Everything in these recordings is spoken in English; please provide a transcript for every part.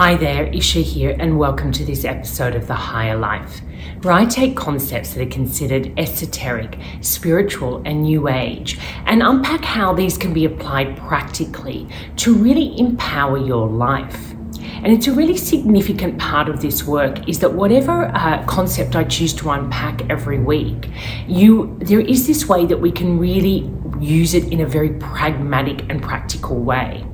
Hi there, Ischa here, and welcome to this episode of The Higher Life, where I take concepts that are considered esoteric, spiritual, and new age and unpack how these can be applied practically to really empower your life. And it's a really significant part of this work is that whatever uh, concept I choose to unpack every week, you there is this way that we can really use it in a very pragmatic and practical way.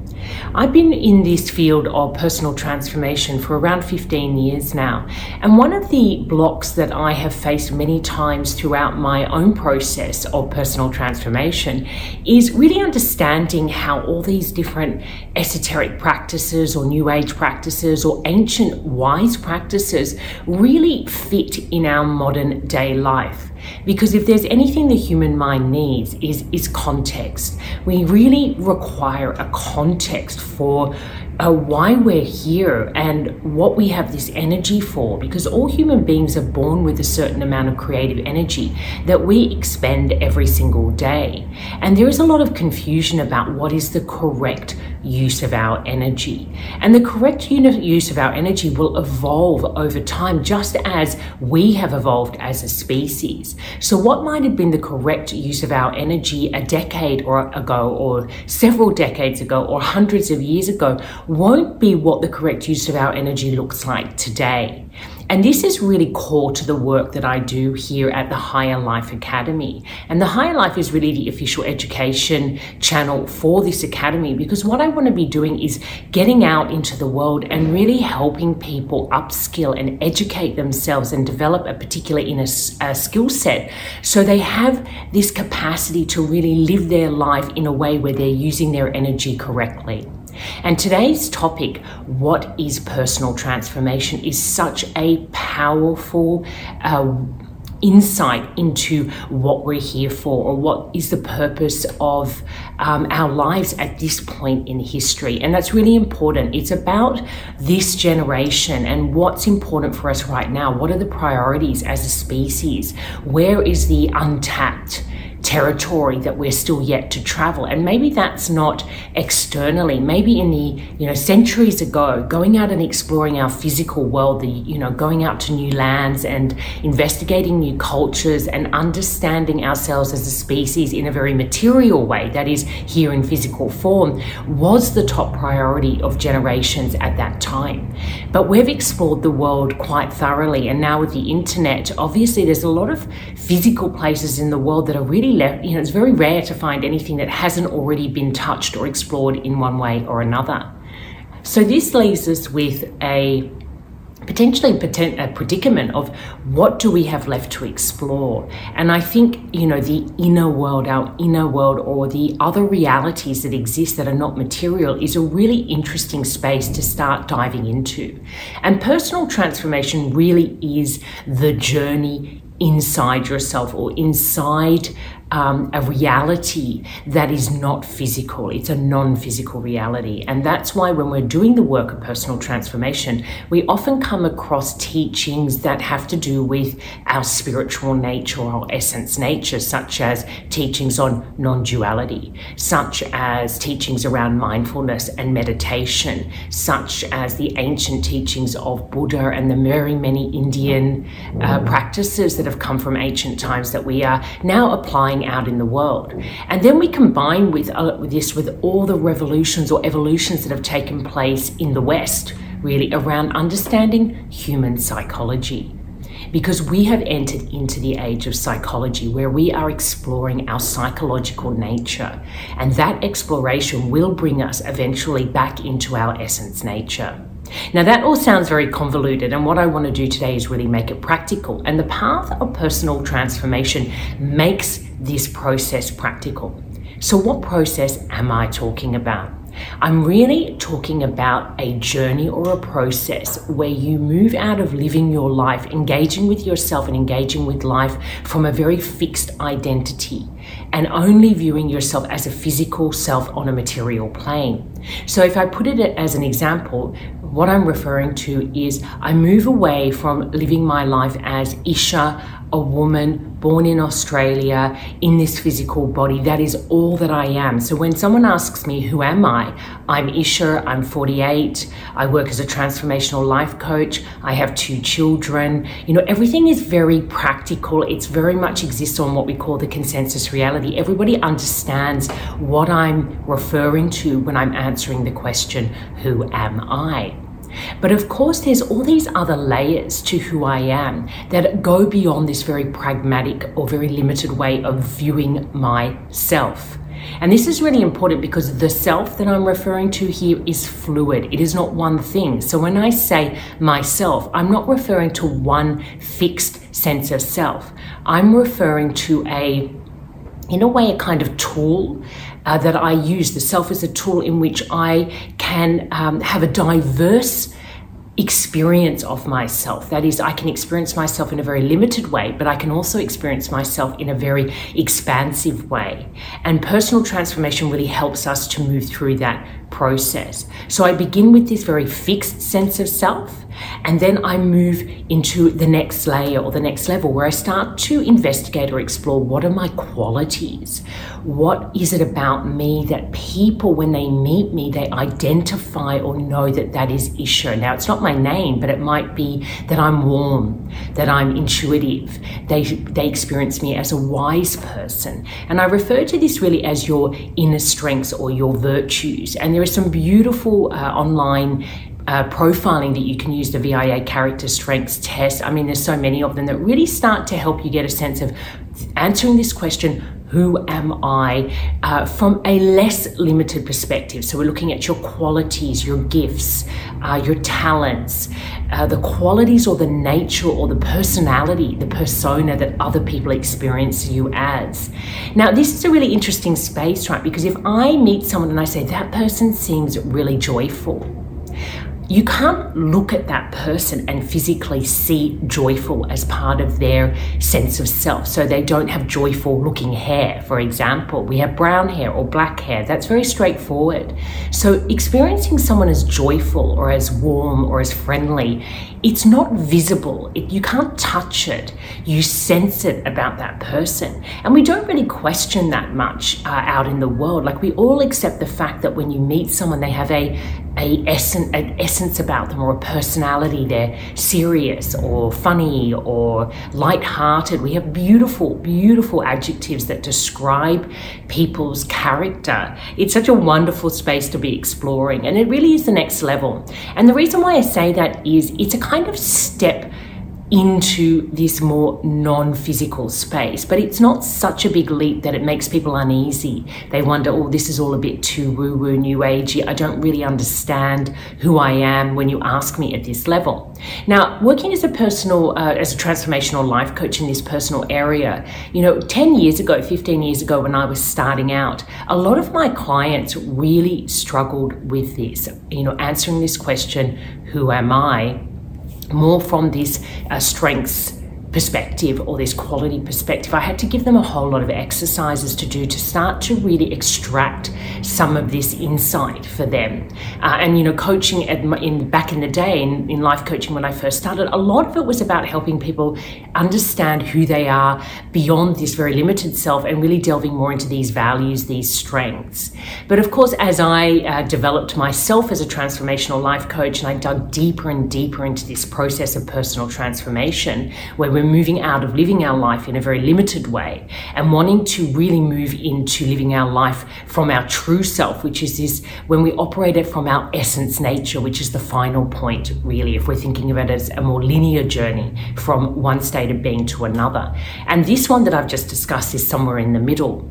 I've been in this field of personal transformation for around 15 years now. And one of the blocks that I have faced many times throughout my own process of personal transformation is really understanding how all these different esoteric practices or new age practices or ancient wise practices really fit in our modern day life. Because if there's anything the human mind needs is, is context. We really require a context for uh, why we're here and what we have this energy for because all human beings are born with a certain amount of creative energy that we expend every single day. And there is a lot of confusion about what is the correct use of our energy. And the correct use of our energy will evolve over time, just as we have evolved as a species. So, what might have been the correct use of our energy a decade or ago, or several decades ago, or hundreds of years ago, won't be what the correct use of our energy looks like today. And this is really core to the work that I do here at the Higher Life Academy. And the Higher Life is really the official education channel for this academy because what I want to be doing is getting out into the world and really helping people upskill and educate themselves and develop a particular inner a skill set so they have this capacity to really live their life in a way where they're using their energy correctly. And today's topic, what is personal transformation, is such a powerful uh, insight into what we're here for or what is the purpose of um, our lives at this point in history. And that's really important. It's about this generation and what's important for us right now. What are the priorities as a species? Where is the untapped? Territory that we're still yet to travel. And maybe that's not externally. Maybe in the, you know, centuries ago, going out and exploring our physical world, the, you know, going out to new lands and investigating new cultures and understanding ourselves as a species in a very material way, that is here in physical form, was the top priority of generations at that time. But we've explored the world quite thoroughly. And now with the internet, obviously there's a lot of physical places in the world that are really left, you know, it's very rare to find anything that hasn't already been touched or explored in one way or another. So this leaves us with a potentially a predicament of what do we have left to explore and i think you know the inner world our inner world or the other realities that exist that are not material is a really interesting space to start diving into and personal transformation really is the journey inside yourself or inside um, a reality that is not physical. It's a non physical reality. And that's why when we're doing the work of personal transformation, we often come across teachings that have to do with our spiritual nature or our essence nature, such as teachings on non duality, such as teachings around mindfulness and meditation, such as the ancient teachings of Buddha and the very many Indian uh, practices that have come from ancient times that we are now applying out in the world. And then we combine with, uh, with this with all the revolutions or evolutions that have taken place in the West, really around understanding human psychology. Because we have entered into the age of psychology where we are exploring our psychological nature. And that exploration will bring us eventually back into our essence nature. Now, that all sounds very convoluted, and what I want to do today is really make it practical. And the path of personal transformation makes this process practical. So, what process am I talking about? I'm really talking about a journey or a process where you move out of living your life, engaging with yourself and engaging with life from a very fixed identity and only viewing yourself as a physical self on a material plane. So, if I put it as an example, what I'm referring to is I move away from living my life as Ischa a woman born in Australia in this physical body. That is all that I am. So when someone asks me, Who am I? I'm Ischa, I'm 48, I work as a transformational life coach, I have two children. You know, everything is very practical. It's very much exists on what we call the consensus reality. Everybody understands what I'm referring to when I'm answering the question, Who am I? But of course, there's all these other layers to who I am that go beyond this very pragmatic or very limited way of viewing myself. And this is really important because the self that I'm referring to here is fluid. It is not one thing. So when I say myself, I'm not referring to one fixed sense of self. I'm referring to a in a way, a kind of tool uh, that I use. The self is a tool in which I can um, have a diverse experience of myself. That is, I can experience myself in a very limited way, but I can also experience myself in a very expansive way. And personal transformation really helps us to move through that process. So I begin with this very fixed sense of self, and then I move into the next layer or the next level where I start to investigate or explore what are my qualities? What is it about me that people, when they meet me, they identify or know that that is Ischa? Now, it's not my name, but it might be that I'm warm, that I'm intuitive. They, they experience me as a wise person. And I refer to this really as your inner strengths or your virtues. And there are some beautiful uh, online uh, profiling that you can use the VIA character strengths test. I mean, there's so many of them that really start to help you get a sense of answering this question who am I uh, from a less limited perspective. So, we're looking at your qualities, your gifts, uh, your talents, uh, the qualities or the nature or the personality, the persona that other people experience you as. Now, this is a really interesting space, right? Because if I meet someone and I say, that person seems really joyful, you can't look at that person and physically see joyful as part of their sense of self. So they don't have joyful looking hair, for example. We have brown hair or black hair. That's very straightforward. So experiencing someone as joyful or as warm or as friendly, it's not visible. It, you can't touch it. You sense it about that person. And we don't really question that much uh, out in the world. Like we all accept the fact that when you meet someone, they have a, a essence, an essence about them or a personality. They're serious or funny or light-hearted. We have beautiful, beautiful adjectives that describe people's character. It's such a wonderful space to be exploring, and it really is the next level. And the reason why I say that is it's a kind of step into this more non physical space. But it's not such a big leap that it makes people uneasy. They wonder, oh, this is all a bit too woo woo, new agey. I don't really understand who I am when you ask me at this level. Now, working as a personal, uh, as a transformational life coach in this personal area, you know, 10 years ago, 15 years ago, when I was starting out, a lot of my clients really struggled with this, you know, answering this question, who am I? More from these uh, strengths perspective or this quality perspective, I had to give them a whole lot of exercises to do to start to really extract some of this insight for them. Uh, and you know, coaching in back in the day in, in life coaching when I first started, a lot of it was about helping people understand who they are beyond this very limited self and really delving more into these values, these strengths. But of course, as I uh, developed myself as a transformational life coach and I dug deeper and deeper into this process of personal transformation, where we're moving out of living our life in a very limited way and wanting to really move into living our life from our true self, which is this when we operate it from our essence nature, which is the final point, really, if we're thinking of it as a more linear journey from one state of being to another. And this one that I've just discussed is somewhere in the middle.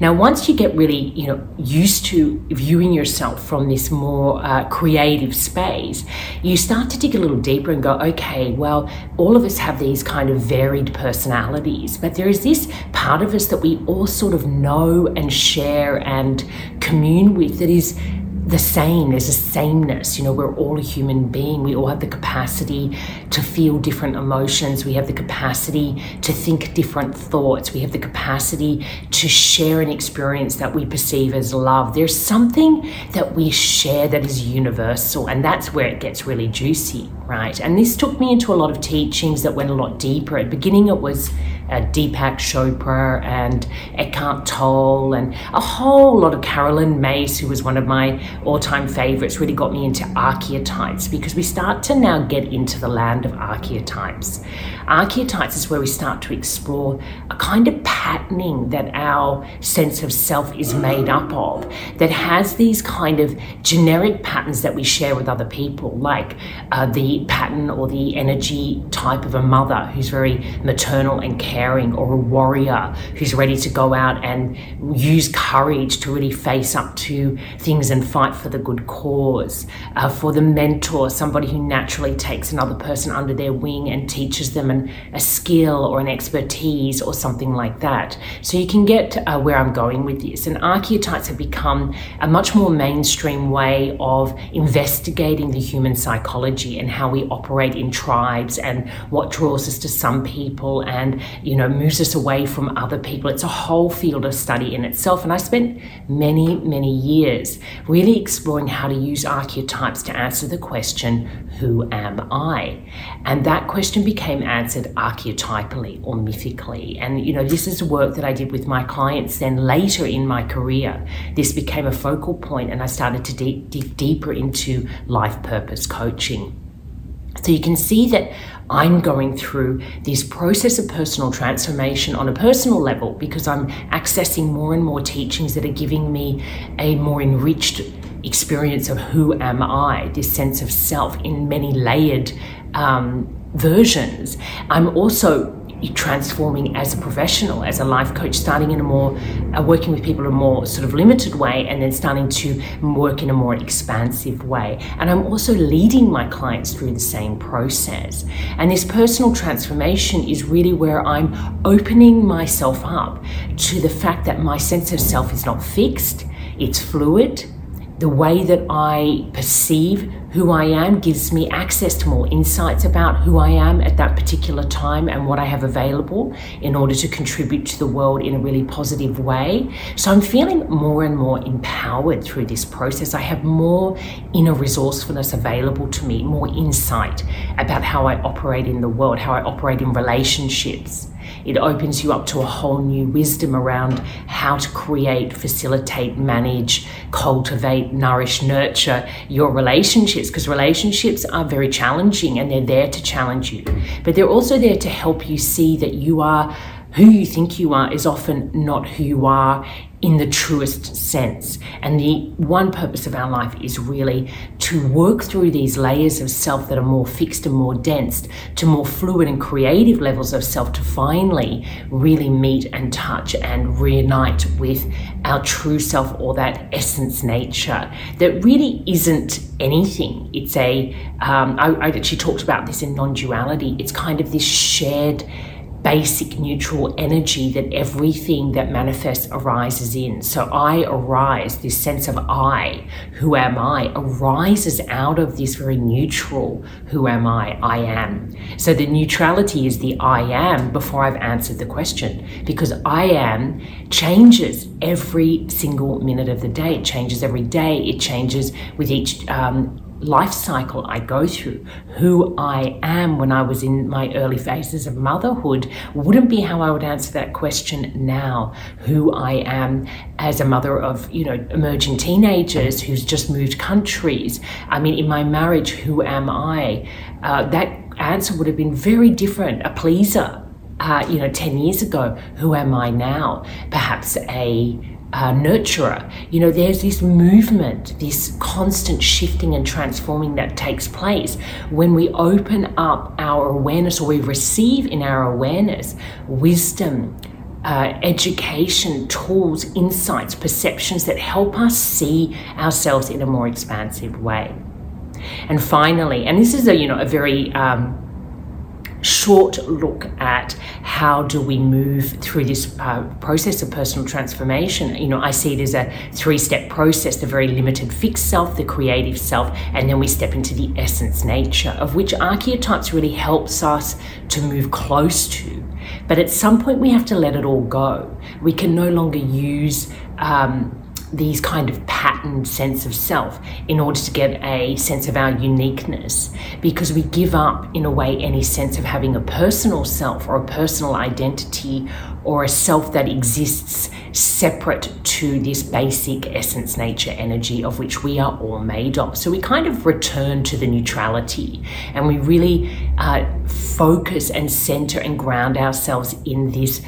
Now, once you get really, you know, used to viewing yourself from this more uh, creative space, you start to dig a little deeper and go, okay, well, all of us have these kind of varied personalities, but there is this part of us that we all sort of know and share and commune with that is the same. There's a sameness. You know, we're all a human being. We all have the capacity to feel different emotions. We have the capacity to think different thoughts. We have the capacity to share an experience that we perceive as love. There's something that we share that is universal, and that's where it gets really juicy, right? And this took me into a lot of teachings that went a lot deeper. At the beginning, it was uh, Deepak Chopra and Eckhart Tolle and a whole lot of Caroline Myss, who was one of my all-time favorites, really got me into archetypes because we start to now get into the land of archetypes. Archetypes is where we start to explore a kind of patterning that our sense of self is made up of that has these kind of generic patterns that we share with other people, like uh, the pattern or the energy type of a mother who's very maternal and caring caring or a warrior who's ready to go out and use courage to really face up to things and fight for the good cause. Uh, for the mentor, somebody who naturally takes another person under their wing and teaches them an, a skill or an expertise or something like that. So you can get uh, where I'm going with this. And archetypes have become a much more mainstream way of investigating the human psychology and how we operate in tribes and what draws us to some people and you know, moves us away from other people. It's a whole field of study in itself. And I spent many, many years really exploring how to use archetypes to answer the question, Who am I? And that question became answered archetypally or mythically. And, you know, this is work that I did with my clients then later in my career. This became a focal point, and I started to dig deeper into life purpose coaching. So you can see that I'm going through this process of personal transformation on a personal level because I'm accessing more and more teachings that are giving me a more enriched experience of who am I, this sense of self in many layered um, versions. I'm also transforming as a professional, as a life coach, starting in a more, uh, working with people in a more sort of limited way, and then starting to work in a more expansive way. And I'm also leading my clients through the same process. And this personal transformation is really where I'm opening myself up to the fact that my sense of self is not fixed, it's fluid the way that I perceive who I am gives me access to more insights about who I am at that particular time and what I have available in order to contribute to the world in a really positive way. So I'm feeling more and more empowered through this process. I have more inner resourcefulness available to me, more insight about how I operate in the world, how I operate in relationships it opens you up to a whole new wisdom around how to create, facilitate, manage, cultivate, nourish, nurture your relationships because relationships are very challenging and they're there to challenge you. But they're also there to help you see that you are who you think you are is often not who you are in the truest sense. And the one purpose of our life is really to work through these layers of self that are more fixed and more dense to more fluid and creative levels of self to finally really meet and touch and reunite with our true self or that essence nature that really isn't anything. It's a. Um, I, I actually talked about this in non duality. It's kind of this shared basic neutral energy that everything that manifests arises in. So I arise, this sense of I, who am I, arises out of this very neutral, who am I, I am. So the neutrality is the I am before I've answered the question because I am changes every single minute of the day. It changes every day. It changes with each um, life cycle I go through, who I am when I was in my early phases of motherhood, wouldn't be how I would answer that question now. Who I am as a mother of, you know, emerging teenagers who's just moved countries. I mean, in my marriage, who am I? Uh, that answer would have been very different. A pleaser. Uh, you know, 10 years ago, who am I now? Perhaps a uh, nurturer. You know, there's this movement, this constant shifting and transforming that takes place when we open up our awareness or we receive in our awareness wisdom. Uh, education, tools, insights, perceptions that help us see ourselves in a more expansive way. And finally, and this is a you know a very um, short look at how do we move through this uh, process of personal transformation. You know, I see it as a three-step process: the very limited fixed self, the creative self, and then we step into the essence nature, of which archetypes really helps us to move close to. But at some point, we have to let it all go. We can no longer use um, these kind of patterned sense of self in order to get a sense of our uniqueness. Because we give up in a way any sense of having a personal self or a personal identity or a self that exists separate to this basic essence nature energy of which we are all made of. So we kind of return to the neutrality and we really uh, focus and center and ground ourselves in this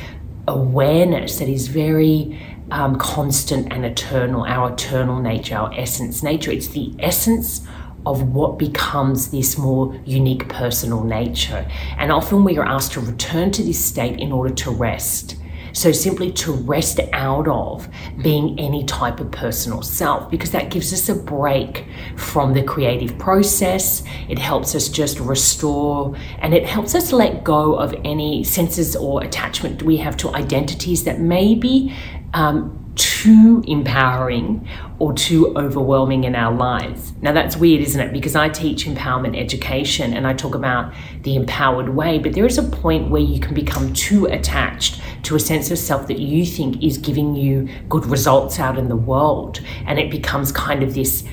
awareness that is very um, constant and eternal, our eternal nature, our essence nature. It's the essence of what becomes this more unique personal nature. And often we are asked to return to this state in order to rest. So, simply to rest out of being any type of personal self, because that gives us a break from the creative process. It helps us just restore and it helps us let go of any senses or attachment we have to identities that maybe um, too empowering or too overwhelming in our lives. Now, that's weird, isn't it? Because I teach empowerment education and I talk about the empowered way, but there is a point where you can become too attached to a sense of self that you think is giving you good results out in the world. And it becomes kind of this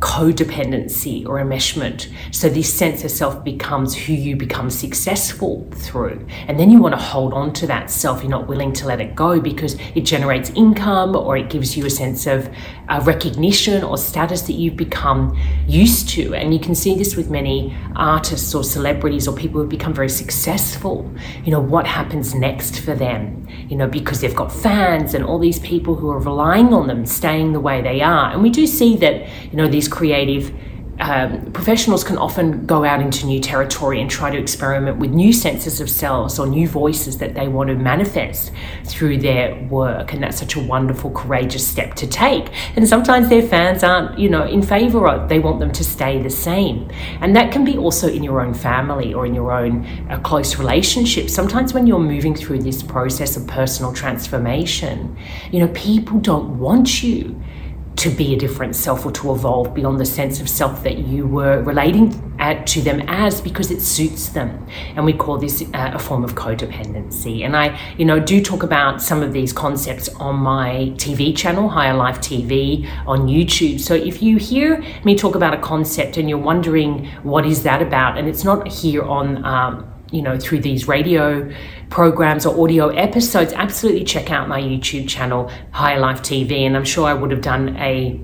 codependency or enmeshment. So this sense of self becomes who you become successful through. And then you want to hold on to that self. You're not willing to let it go because it generates income or it gives you a sense of uh, recognition or status that you've become used to. And you can see this with many artists or celebrities or people who've become very successful. You know, what happens next for them? You know, because they've got fans and all these people who are relying on them staying the way they are. And we do see that you know, these creative um, professionals can often go out into new territory and try to experiment with new senses of selves or new voices that they want to manifest through their work. And that's such a wonderful, courageous step to take. And sometimes their fans aren't, you know, in favor of, they want them to stay the same. And that can be also in your own family or in your own uh, close relationship. Sometimes when you're moving through this process of personal transformation, you know, people don't want you to be a different self or to evolve beyond the sense of self that you were relating at, to them as because it suits them. And we call this uh, a form of codependency. And I, you know, do talk about some of these concepts on my TV channel, Higher Life TV on YouTube. So if you hear me talk about a concept and you're wondering what is that about, and it's not here on um, you know, through these radio programs or audio episodes, absolutely check out my YouTube channel, Higher Life TV. And I'm sure I would have done a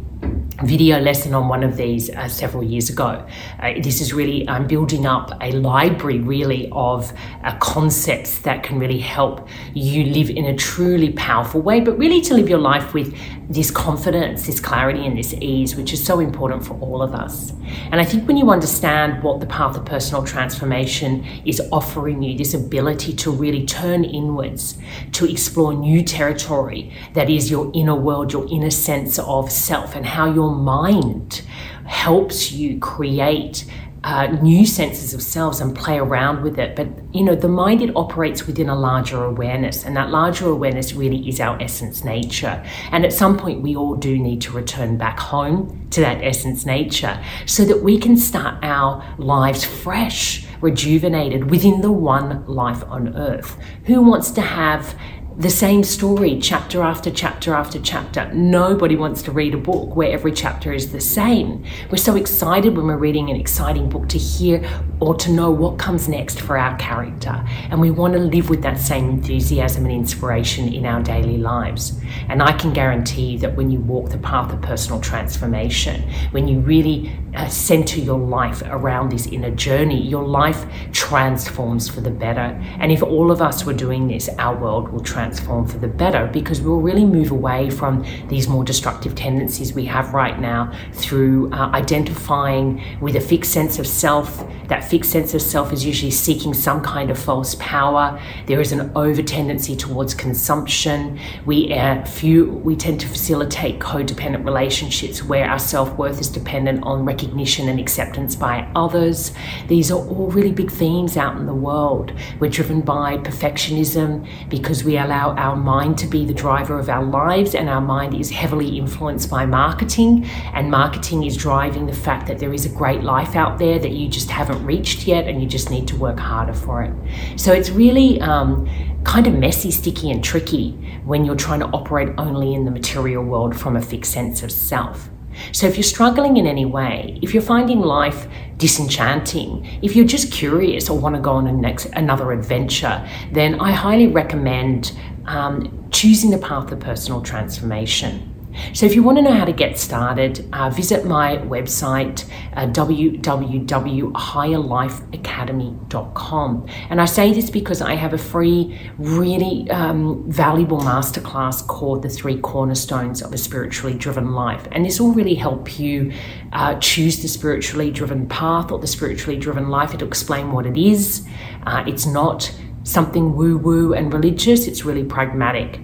video lesson on one of these uh, several years ago. Uh, this is really, I'm building up a library really of uh, concepts that can really help you live in a truly powerful way, but really to live your life with this confidence, this clarity, and this ease, which is so important for all of us. And I think when you understand what the path of personal transformation is offering you, this ability to really turn inwards, to explore new territory that is your inner world, your inner sense of self, and how your mind helps you create uh, new senses of selves and play around with it. But you know, the mind it operates within a larger awareness, and that larger awareness really is our essence nature. And at some point, we all do need to return back home to that essence nature so that we can start our lives fresh, rejuvenated within the one life on earth. Who wants to have the same story, chapter after chapter after chapter. Nobody wants to read a book where every chapter is the same. We're so excited when we're reading an exciting book to hear or to know what comes next for our character. And we want to live with that same enthusiasm and inspiration in our daily lives. And I can guarantee that when you walk the path of personal transformation, when you really uh, center your life around this inner journey, your life transforms for the better. And if all of us were doing this, our world will transform for the better because we'll really move away from these more destructive tendencies we have right now through uh, identifying with a fixed sense of self that fixed sense of self is usually seeking some kind of false power. There is an over tendency towards consumption. We uh, few we tend to facilitate codependent relationships where our self worth is dependent on recognition and acceptance by others. These are all really big themes out in the world. We're driven by perfectionism because we allow our mind to be the driver of our lives, and our mind is heavily influenced by marketing. And marketing is driving the fact that there is a great life out there that you just haven't reached yet, and you just need to work harder for it. So it's really um, kind of messy, sticky, and tricky when you're trying to operate only in the material world from a fixed sense of self. So, if you're struggling in any way, if you're finding life disenchanting, if you're just curious or want to go on a next, another adventure, then I highly recommend um, choosing the path of personal transformation. So, if you want to know how to get started, uh, visit my website, uh, www.higherlifeacademy.com. And I say this because I have a free, really um, valuable masterclass called The Three Cornerstones of a Spiritually Driven Life. And this will really help you uh, choose the spiritually driven path or the spiritually driven life. It'll explain what it is. Uh, it's not something woo woo and religious, it's really pragmatic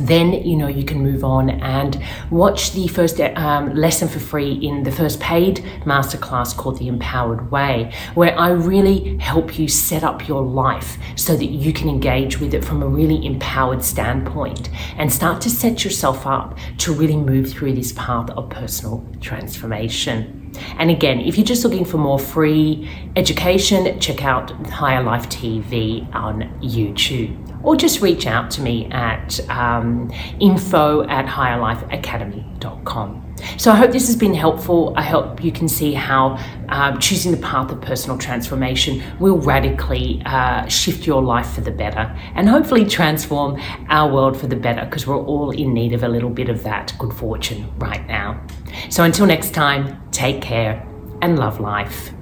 then you know you can move on and watch the first um, lesson for free in the first paid masterclass called the empowered way where i really help you set up your life so that you can engage with it from a really empowered standpoint and start to set yourself up to really move through this path of personal transformation and again, if you're just looking for more free education, check out Higher Life TV on YouTube. Or just reach out to me at um, info at higherlifeacademy.com. So I hope this has been helpful. I hope you can see how uh, choosing the path of personal transformation will radically uh, shift your life for the better and hopefully transform our world for the better because we're all in need of a little bit of that good fortune right now. So until next time, take care and love life.